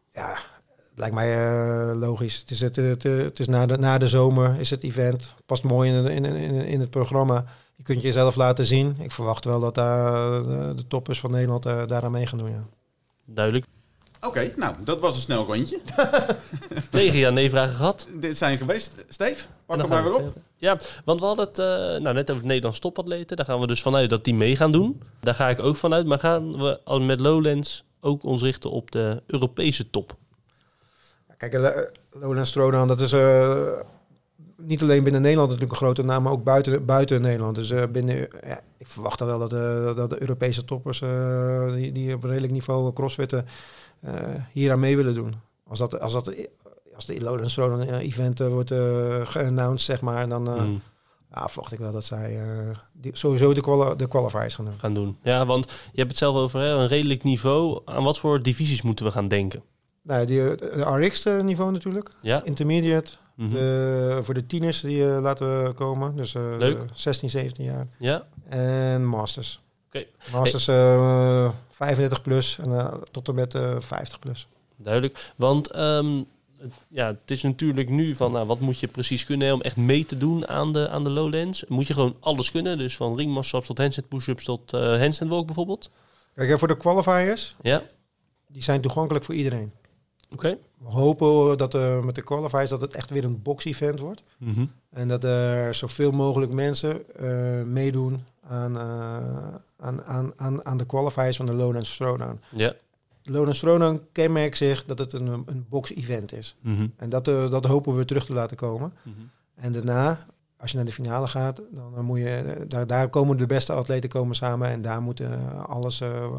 A: ja, het lijkt mij eh, logisch. Het is, het, het, het is na, de, na de zomer is het event. Past mooi in, in, in, in het programma. Je kunt jezelf laten zien. Ik verwacht wel dat daar de, de toppers van Nederland eh, daaraan mee gaan doen. Ja.
B: Duidelijk.
D: Oké, nou, dat was een snel rondje.
B: Negen ja-nee-vragen gehad.
D: Dit zijn geweest. Steve, pak hem maar weer
B: we
D: op.
B: Ja, want we hadden het eh, nou, net over de Nederlandse topatleten. Daar gaan we dus vanuit dat die mee gaan doen. Daar ga ik ook vanuit. Maar gaan we al met Lowlands ook ons richten op de Europese top?
A: Kijk, eh, Lowlands Throwdown, dat is eh, niet alleen binnen Nederland natuurlijk een grote naam, maar ook buiten, buiten Nederland. Dus eh, binnen, ja, ik verwacht wel dat, eh, dat de Europese toppers eh, die, die op redelijk niveau crossfitten hier aan mee willen doen. Als dat, als dat als de Lowlands eh, event wordt uh, geannounced, zeg maar, dan
B: Mm,
A: ja, verwacht ik wel dat zij die, sowieso de, quali de qualifiers gaan doen.
B: gaan doen. Ja, want je hebt het zelf over hè, een redelijk niveau. Aan wat voor divisies moeten we gaan denken?
A: Nou, die, de RX niveau natuurlijk,
B: Ja?
A: intermediate,
B: Mhm.
A: de, voor de tieners die eh, laten we komen, dus eh,
B: Leuk.
A: 16, 17 jaar.
B: Ja?
A: En Masters.
B: Oké.
A: Masters eh 35 plus en eh, tot en met eh 50 plus.
B: Duidelijk. Want ehm, ja, het is natuurlijk nu van nou, wat moet je precies kunnen om echt mee te doen aan de, aan de Lowlands? Moet je gewoon alles kunnen? Dus van ringmuscle-ups tot handstand push-ups tot eh handstand walk bijvoorbeeld?
A: Kijk, voor de qualifiers,
B: Ja?
A: die zijn toegankelijk voor iedereen.
B: Oké.
A: We hopen dat eh, met de qualifiers dat het echt weer een box-event wordt.
B: Mhm.
A: En dat er zoveel mogelijk mensen eh, meedoen aan, eh, aan, aan, aan, aan de qualifiers van de Lowlands Throwdown.
B: Ja.
A: De Lowlands Throwdown kenmerkt zich dat het een, een box-event is.
B: Mhm.
A: En dat, eh, dat hopen we terug te laten komen.
B: Mhm.
A: En daarna, als je naar de finale gaat, dan, dan moet je, eh, daar, daar komen de beste atleten komen samen en daar moeten eh, alles, eh,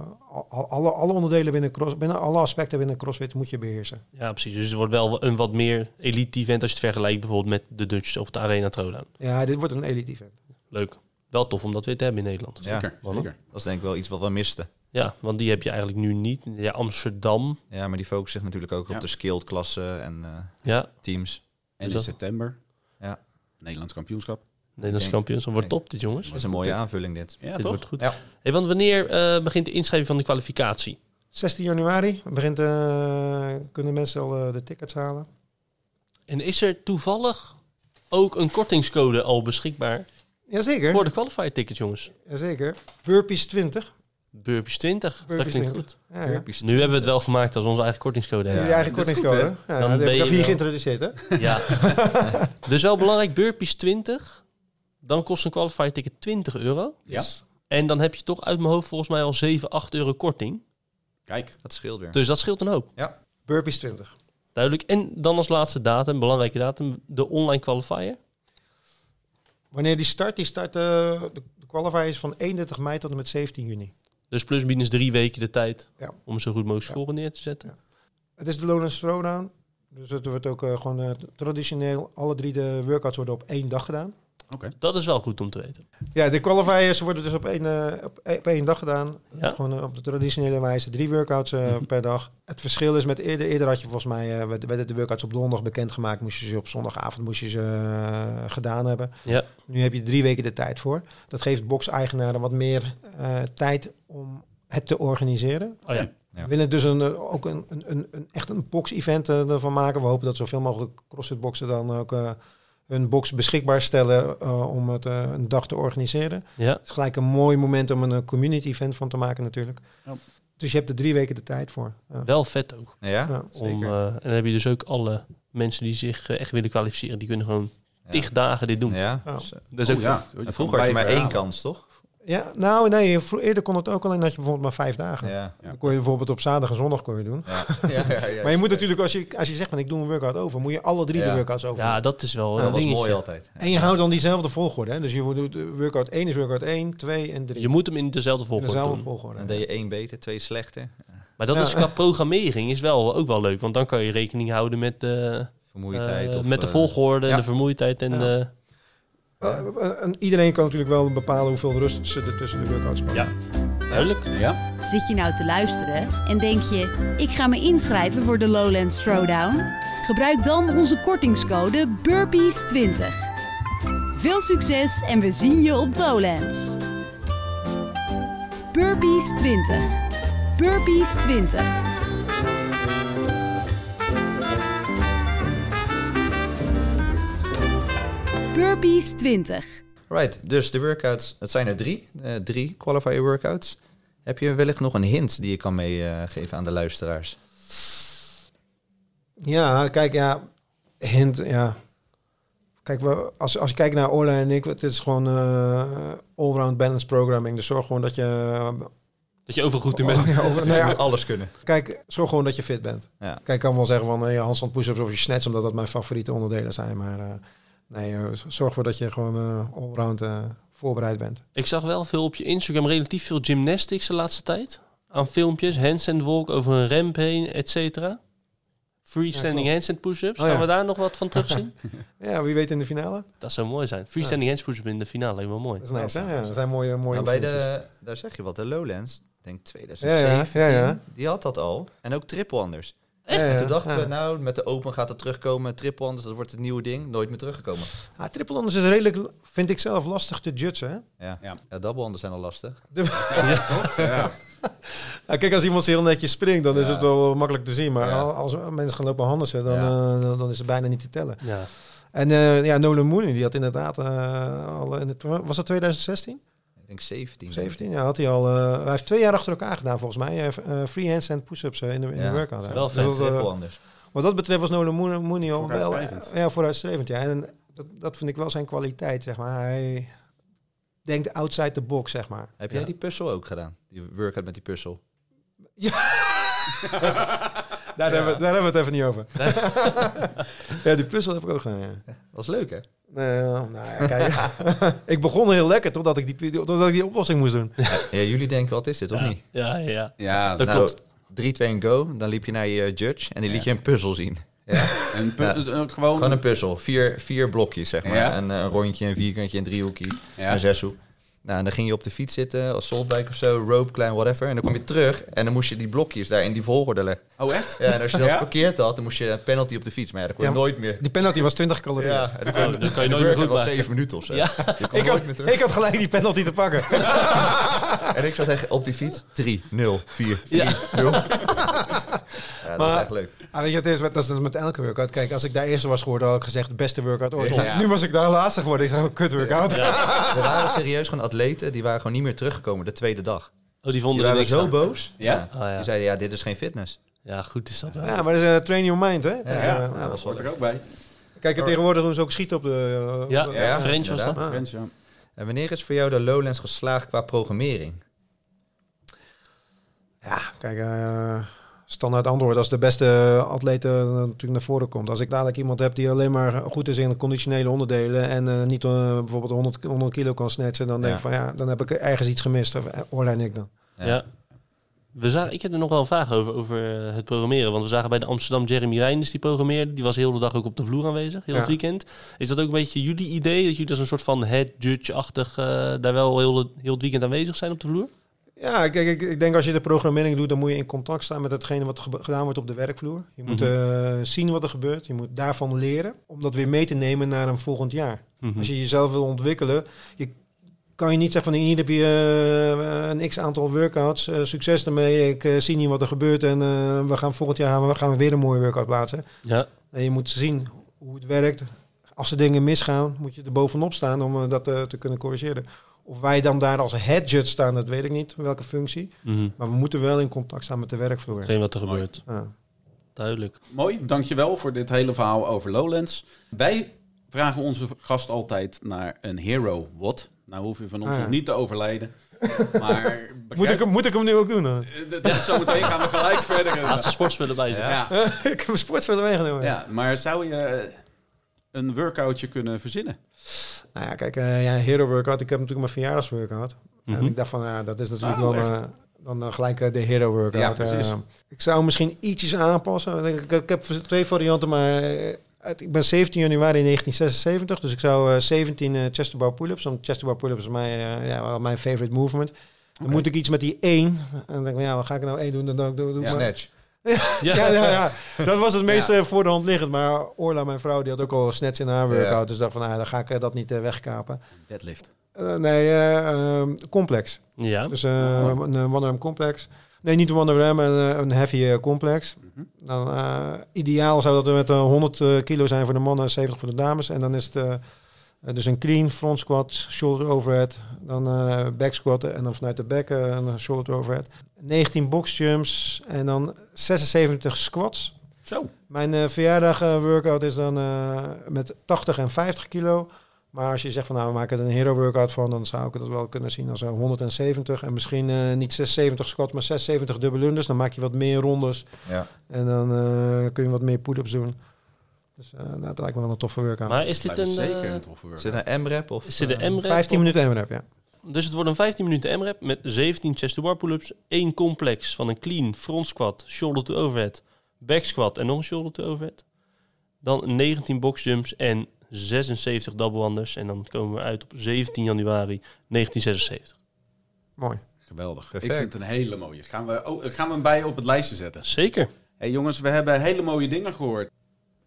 A: al- alle, alle onderdelen binnen, cross, binnen alle aspecten binnen CrossFit moet je beheersen.
B: Ja, precies. Dus het wordt wel een wat meer elite event als je het vergelijkt bijvoorbeeld met de Dutch of de Arena Throwdown.
A: Ja, dit wordt een elite event.
B: Leuk. Wel tof om dat weer te hebben in Nederland.
E: Ja,
D: Zeker, zeker.
E: Dat is denk ik wel iets wat we misten.
B: Ja, want die heb je eigenlijk nu niet. Ja, Amsterdam.
E: Ja, maar die focussen zich natuurlijk ook
D: Ja.
E: op de skilled klassen en eh,
B: Ja,
E: teams.
D: En
B: Dus
D: in
B: dat-
D: september,
E: Ja,
B: Nederlands
D: kampioenschap.
B: Nederlands
E: denk-
B: kampioens. Dat wordt top dit jongens.
E: dat is een mooie aanvulling dit.
D: Ja,
B: dit
D: toch?
B: wordt goed.
E: Ja.
B: Hey, want wanneer eh, begint de inschrijving van de kwalificatie?
A: 16 januari begint, eh, kunnen mensen al eh, de tickets halen.
B: En is er toevallig ook een kortingscode al beschikbaar
A: Jazeker,
B: voor de qualifier tickets, jongens?
A: jazeker. Burpees 20.
B: Burpees 20. dat klinkt
A: 20.
B: goed.
A: Ja, ja.
B: Nu hebben we het wel gemaakt als onze eigen kortingscode.
A: Jullie
B: hebben.
A: eigen
D: goed,
A: kortingscode. Ja,
B: Dan
A: dat
B: ben
A: heb ik
B: je
A: hier geïntroduceerd, hè?
B: Ja. dus wel belangrijk, Burpees 20. Dan kost een qualifier ticket 20 euro.
D: Ja.
B: En dan heb je toch uit mijn hoofd volgens mij al 7, 8 euro korting.
D: Kijk,
E: Dat scheelt weer.
B: Dus dat scheelt een hoop.
A: Burpees 20.
B: Duidelijk. En dan als laatste datum, belangrijke datum, de online qualifier.
A: Wanneer die start, die start eh, de, de qualifier is van 31 mei tot en met 17 juni.
B: Dus plus minus drie weken de tijd
A: Ja.
B: om zo goed mogelijk score neer te zetten.
A: Het is de Lowlands Throwdown. Dus het wordt ook eh, gewoon eh, traditioneel. Alle drie de workouts worden op één dag gedaan.
D: Oké.
B: Dat is wel goed om te weten.
A: Ja, de qualifiers worden dus op één, eh, op, één- op één dag gedaan.
B: Ja.
A: Gewoon eh, op de traditionele wijze. Drie workouts eh, per dag. Het verschil is met eerder, eerder had je volgens mij, eh, werd- werden de workouts op donderdag bekendgemaakt. Moest je ze op zondagavond moest je ze, gedaan hebben.
B: Ja,
A: Nu heb je drie weken de tijd voor. Dat geeft box-eigenaren wat meer eh, tijd om het te organiseren.
B: oh ja.
E: Ja.
A: We willen dus een, ook een, een, een, een, echt een box-event ervan maken. We hopen dat zoveel mogelijk CrossFit-boxen dan ook eh, hun box beschikbaar stellen eh, om het eh, een dag te organiseren.
B: ja.
A: Het is gelijk een mooi moment om een eh, community-event van te maken natuurlijk.
D: Ja.
A: Dus je hebt er drie weken de tijd voor. Ja.
B: Wel vet ook.
E: Ja,
A: Ja,
E: zeker.
B: Om, en dan heb je dus ook alle mensen die zich echt willen kwalificeren. Die kunnen gewoon
E: Ja.
B: tig dagen dit doen.
E: Ja.
A: Ja.
E: dus,
B: Dat is
D: Oh,
B: ook
D: ja.
E: en vroeger had je maar één kans, toch?
A: Ja, nou nee, eerder kon het ook alleen dat je bijvoorbeeld maar vijf dagen.
E: Ja.
D: Ja.
A: Dan kon je bijvoorbeeld op zaterdag en zondag kon je doen.
E: Ja. ja, ja, ja.
A: Maar je moet natuurlijk, als je, als je zegt van ik doe een workout over, moet je alle drie de workouts over.
B: Ja, dat is wel
E: dat
B: een
E: was
B: dingetje.
E: mooi altijd.
A: En je houdt dan diezelfde volgorde. Hè? Dus je doet eh, workout 1 is workout 1, 2 en 3.
B: Je moet hem in dezelfde
A: in
B: volgorde
A: dezelfde
B: doen.
A: volgorde.
E: Dan deed je één beter, twee slechter.
B: Maar dat
A: Ja.
B: is qua programmering is wel ook wel leuk. Want dan kan je rekening houden met, de
E: Vermoeidheid.
B: eh,
E: of,
B: met de
E: eh,
B: volgorde en de vermoeidheid. En
A: Ja.
B: de,
A: Eh, eh, en iedereen kan natuurlijk wel bepalen hoeveel rust ze er tussen de workouts pakken.
B: ja, duidelijk.
D: Ja.
C: Zit je nou te luisteren en denk je: ik ga me inschrijven voor de Lowlands Throwdown? Gebruik dan onze kortingscode BURPEES20. Veel succes en we zien je op Lowlands. BURPEES20. BURPEES20. Burpees 20.
E: Right, dus de workouts, het zijn er drie. eh, drie qualifier workouts. Heb je wellicht nog een hint die je kan meegeven aan de luisteraars?
A: Ja, kijk, ja, hint, ja. Kijk, we, als, als je kijkt naar Orla en ik, het is gewoon eh all-round balance programming. Dus zorg gewoon dat je...
B: Dat je overal goed in bent.
A: Ja, over-
E: Dus
A: nou
E: je
A: ja,
E: moet alles kunnen.
A: kijk, zorg gewoon dat je fit bent.
E: Ja.
A: Kijk, ik kan wel zeggen van hey, handstand push-ups of je snatch, omdat dat mijn favoriete onderdelen zijn. Maar eh, nee, eh, zorg ervoor dat je gewoon eh allround eh, voorbereid bent.
B: Ik zag wel veel op je Instagram, relatief veel gymnastics de laatste tijd. Aan filmpjes, handstand walk over een ramp heen, et cetera. Freestanding
A: klopt.
B: handstand push-ups.
A: Oh,
B: Gaan
A: ja.
B: we daar nog wat van terugzien?
A: Ja, wie weet in de finale.
B: dat zou mooi zijn. Freestanding handstand push-up in de finale, helemaal mooi.
A: Dat is nice, hè? Ja, dat zijn mooie, mooie
E: Nou, bij de, daar zeg je wat, de Lowlands, ik denk
A: Ja,
E: 2017,
A: ja, ja, ja.
E: die had dat al. En ook triple anders.
A: Ja, ja,
E: En toen dachten
A: ja.
E: we, nou, met de open gaat het terugkomen. Triple anders, dat wordt het nieuwe ding. Nooit meer teruggekomen.
A: Ah, triple anders is redelijk, vind ik zelf, lastig te judgen. Hè?
E: Ja,
D: Ja.
E: ja. double anders zijn al lastig.
D: Ja.
A: Ja, kijk, als iemand heel netjes springt, dan is
E: Ja.
A: het wel makkelijk te zien. Maar
E: Ja.
A: als mensen gaan lopen dan,
E: Ja.
A: eh, dan- dan is het bijna niet te tellen.
B: Ja.
A: En eh, ja, Nolan Mooney, die had inderdaad eh, al in het, was dat 2016?
E: Ik denk 17.
A: 17? Ja, had hij al. eh, hij heeft twee jaar achter elkaar gedaan volgens mij. Eh, eh, free handstand push-ups eh, in de, in de
E: Ja.
A: workout.
B: Wel
E: triple anders.
A: wat dat betreft was Nolan Mooney, al wel
D: Vooruitstrevend.
A: ja, vooruitstrevend. Ja. En dat, dat vind ik wel zijn kwaliteit, zeg maar. Hij denkt outside the box, zeg maar.
E: Heb jij
B: Ja.
E: die puzzel ook gedaan? Die workout met die puzzel?
A: Daar, hebben, we- daar hebben we het even niet over. ja, die puzzel heb ik ook gedaan, ja.
E: Was leuk, hè?
A: Nee, nou ja, kijk. ik begon heel lekker totdat ik die, totdat ik die oplossing moest doen.
E: Ja, jullie denken, wat is dit, of
B: Ja.
E: niet?
B: Ja, ja, ja. Dat
E: nou,
B: klopt.
E: 3, 2 en go. Dan liep je naar je judge en die liet je een puzzel zien. Ja.
D: en pu-
E: Ja.
D: dus ook gewoon...
E: Gewoon een puzzel. Vier, vier blokjes, zeg maar.
D: Ja.
E: Een, eh, rondje, een vierkantje, een driehoekje,
D: Ja.
E: een zeshoek. Nou, en dan ging je op de fiets zitten, als soulbike of zo, rope climb, whatever. En dan kom je terug en dan moest je die blokjes daar in die volgorde leggen.
D: Oh, echt?
E: Ja, en als je dat verkeerd had, dan moest je een penalty op de fiets. Maar ja, dat kon je nooit meer.
A: Die penalty was 20 calorieën.
E: Ja, dan dat
B: oh, kan je nooit meer goed
E: was 7 minuten of zo.
B: Ja.
E: Je kan
A: ik, had,
E: meer terug.
A: ik had gelijk die penalty te pakken.
E: en ik zat echt op die fiets 3, 0, 4, 3, 0. Maar, dat is echt leuk.
A: Ah, weet je, het is, met elke workout. Kijk, als ik daar eerste was geworden, had ik gezegd beste workout ooit. Nu was ik daar laatste geworden. Ik zeg een kut workout.
B: Ja.
E: We waren serieus gewoon atleten. Die waren gewoon niet meer teruggekomen de tweede dag.
B: Oh, die vonden die
E: waren zo boos.
B: Oh, ja?
E: Die zeiden, ja, dit is geen fitness.
B: Ja, goed is dat wel.
A: Ja, maar dat is een uh, train your mind, hè?
E: Ja, dat was
D: hoort er ook bij.
A: Kijk, tegenwoordig doen ze ook schieten op de... Eh,
B: ja,
E: ja,
B: French was dat.
D: French, ja.
E: En wanneer is voor jou de Lowlands geslaagd qua programmering?
A: Ja, kijk, eh, standaard antwoord. Als de beste atleet eh, natuurlijk naar voren komt. Als ik dadelijk iemand heb die alleen maar goed is in de conditionele onderdelen en eh, niet eh, bijvoorbeeld 100, 100 kilo kan snatchen, dan denk
E: Ja.
A: ik van ja, dan heb ik ergens iets gemist. Of, ik dan.
B: Ja. We zagen, ik heb er nog wel een vraag over, over het programmeren. Want we zagen bij de Amsterdam Jeremy Reinders die programmeerde. Die was heel de dag ook op de vloer aanwezig, heel
A: Ja.
B: het weekend. Is dat ook een beetje jullie idee? Dat jullie als een soort van head judge-achtig eh, daar wel heel, het- heel het weekend aanwezig zijn op de vloer?
A: Ja, kijk, ik, ik denk als je de programmering doet, dan moet je in contact staan met hetgene wat gedaan wordt op de werkvloer. Je moet
B: Mhm.
A: eh, zien wat er gebeurt. Je moet daarvan leren om dat weer mee te nemen naar een volgend jaar.
B: Mhm.
A: Als je jezelf wil ontwikkelen, je kan je niet zeggen van hier heb je eh, een x aantal workouts, eh, succes ermee, ik zie niet wat er gebeurt en we gaan volgend jaar gaan we, gaan we weer een mooie workout plaatsen.
B: Ja,
A: En je moet zien hoe het werkt. Als er dingen misgaan, moet je er bovenop staan om dat te kunnen corrigeren. Of wij dan daar als head judge staan, dat weet ik niet, welke functie.
B: Mhm.
A: Maar we moeten wel in contact staan met de werkvloer.
B: Hetgeen wat er gebeurt.
A: Ja.
B: Duidelijk.
D: Mooi, dankjewel voor dit hele verhaal over Lowlands. Wij vragen onze gast altijd naar een hero. What? Nou hoef je van ons
A: Ah, ja.
D: nog niet te overlijden. Maar
A: Moet, ik, hem- moet ik hem nu ook doen dan?
D: Eh, dat- Zometeen gaan we gelijk verder.
B: Laatste sportspel erbij zitten.
D: Ja.
A: ik heb een sportspel meegenomen.
D: ja, maar zou je een workoutje kunnen verzinnen?
A: Nou ja, kijk, eh, ja, hero workout. Ik heb natuurlijk mijn verjaardagsworkout. En
B: Mhm.
A: ik dacht van, ja, dat is natuurlijk
D: Oh,
A: wel eh, dan eh, gelijk de hero workout.
D: Ja, precies.
A: Ik zou misschien ietsjes aanpassen. Ik, ik, ik heb twee varianten, maar ik ben 17 januari 1976, dus ik zou eh, 17 eh chest bar pull-ups. Want chest bar pull-ups is mijn, ja, mijn favorite movement. Dan moet ik iets met die 1. En dan denk ik, ja, wat ga ik nou één doen? Dan, doe- ik
D: Ja.
E: Snatch.
A: Ja, ja, ja. Dat was het meest
D: Ja.
A: eh, voor de hand liggend. Maar Orla, mijn vrouw, die had ook al snatch in haar workout. Dus dacht van, nou, dan ga ik eh, dat niet eh, wegkapen.
D: Deadlift.
A: Eh, nee, eh, ehm, complex.
B: Ja.
A: Dus een one-arm complex. Nee, niet een one-arm, een, een heavy complex.
D: Mhm.
A: Dan, ideaal zou dat er met eh, 100 eh, kilo zijn voor de mannen, 70 voor de dames. En dan is het dus een clean front squat, shoulder overhead, dan eh back squat en dan vanuit de back eh, een shoulder overhead. 19 box jumps en dan 76 squats.
D: Zo.
A: Mijn eh, verjaardag eh, workout is dan eh, met 80 en 50 kilo. Maar als je zegt van nou, we maken er een hero workout van, dan zou ik het wel kunnen zien als eh, 170. En misschien eh, niet 76 squats, maar 76 dubbele lunders. Dan maak je wat meer rondes.
E: Ja.
A: En dan eh, kun je wat meer pull-ups doen. Dus eh, nou, dat lijkt me wel een toffe workout.
B: Maar is dit een...
D: zeker
B: eh,
D: een toffe
E: Is
D: workout.
E: dit een M-rap of...
B: is dit een
E: eh,
B: M-rap?
A: 15
B: of-
A: minuten MRAP, ja.
B: Dus het wordt een 15 minuten M-rap met 17 chest to bar pull-ups, één complex van een clean front squat, shoulder to overhead, back squat en nog een shoulder to overhead. Dan 19 box jumps en 76 double unders en dan komen we uit op 17 januari 1976.
A: Mooi.
D: Geweldig.
E: Perfect.
D: Ik vind het een hele mooie. Gaan we, oh, gaan we hem bij je op het lijstje zetten?
B: Zeker.
D: Hey jongens, we hebben hele mooie dingen gehoord.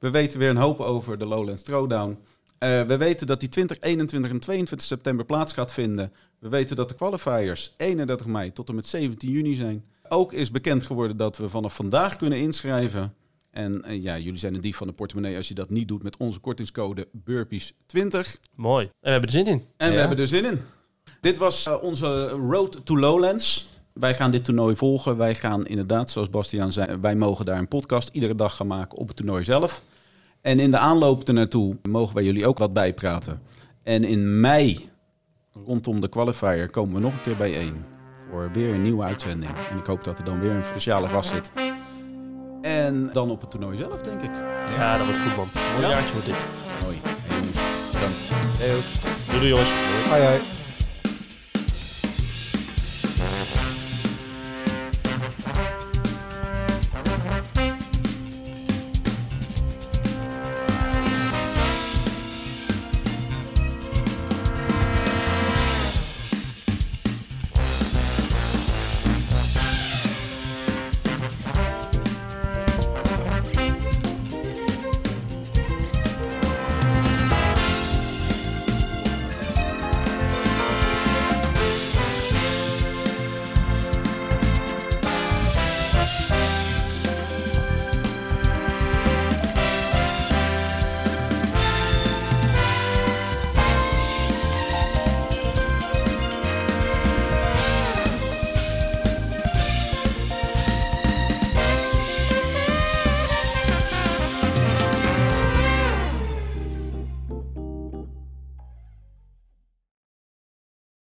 D: We weten weer een hoop over de Lowlands Throwdown. Eh, we weten dat die 20, 21 en 22 september plaats gaat vinden. We weten dat de qualifiers 31 mei tot en met 17 juni zijn. Ook is bekend geworden dat we vanaf vandaag kunnen inschrijven. En eh, ja, jullie zijn een dief van de portemonnee als je dat niet doet met onze kortingscode Burpees20.
B: Mooi. En we hebben er zin in.
D: En we hebben er zin in. Dit was eh, onze Road to Lowlands. Wij gaan dit toernooi volgen. Wij gaan inderdaad, zoals Bastiaan zei, wij mogen daar een podcast iedere dag gaan maken op het toernooi zelf. En in de aanloop ernaartoe mogen wij jullie ook wat bijpraten. En in mei, rondom de qualifier, komen we nog een keer bijeen. Voor weer een nieuwe uitzending. En ik hoop dat er dan weer een speciale gast zit. En dan op het toernooi zelf, denk ik.
B: Ja, dat wordt goed man. Mooi
D: Ja.
B: jaartje wordt dit.
D: Mooi. Hey, jongens, bedankt.
E: Hey,
B: doei, jongens.
A: Hoi, hoi.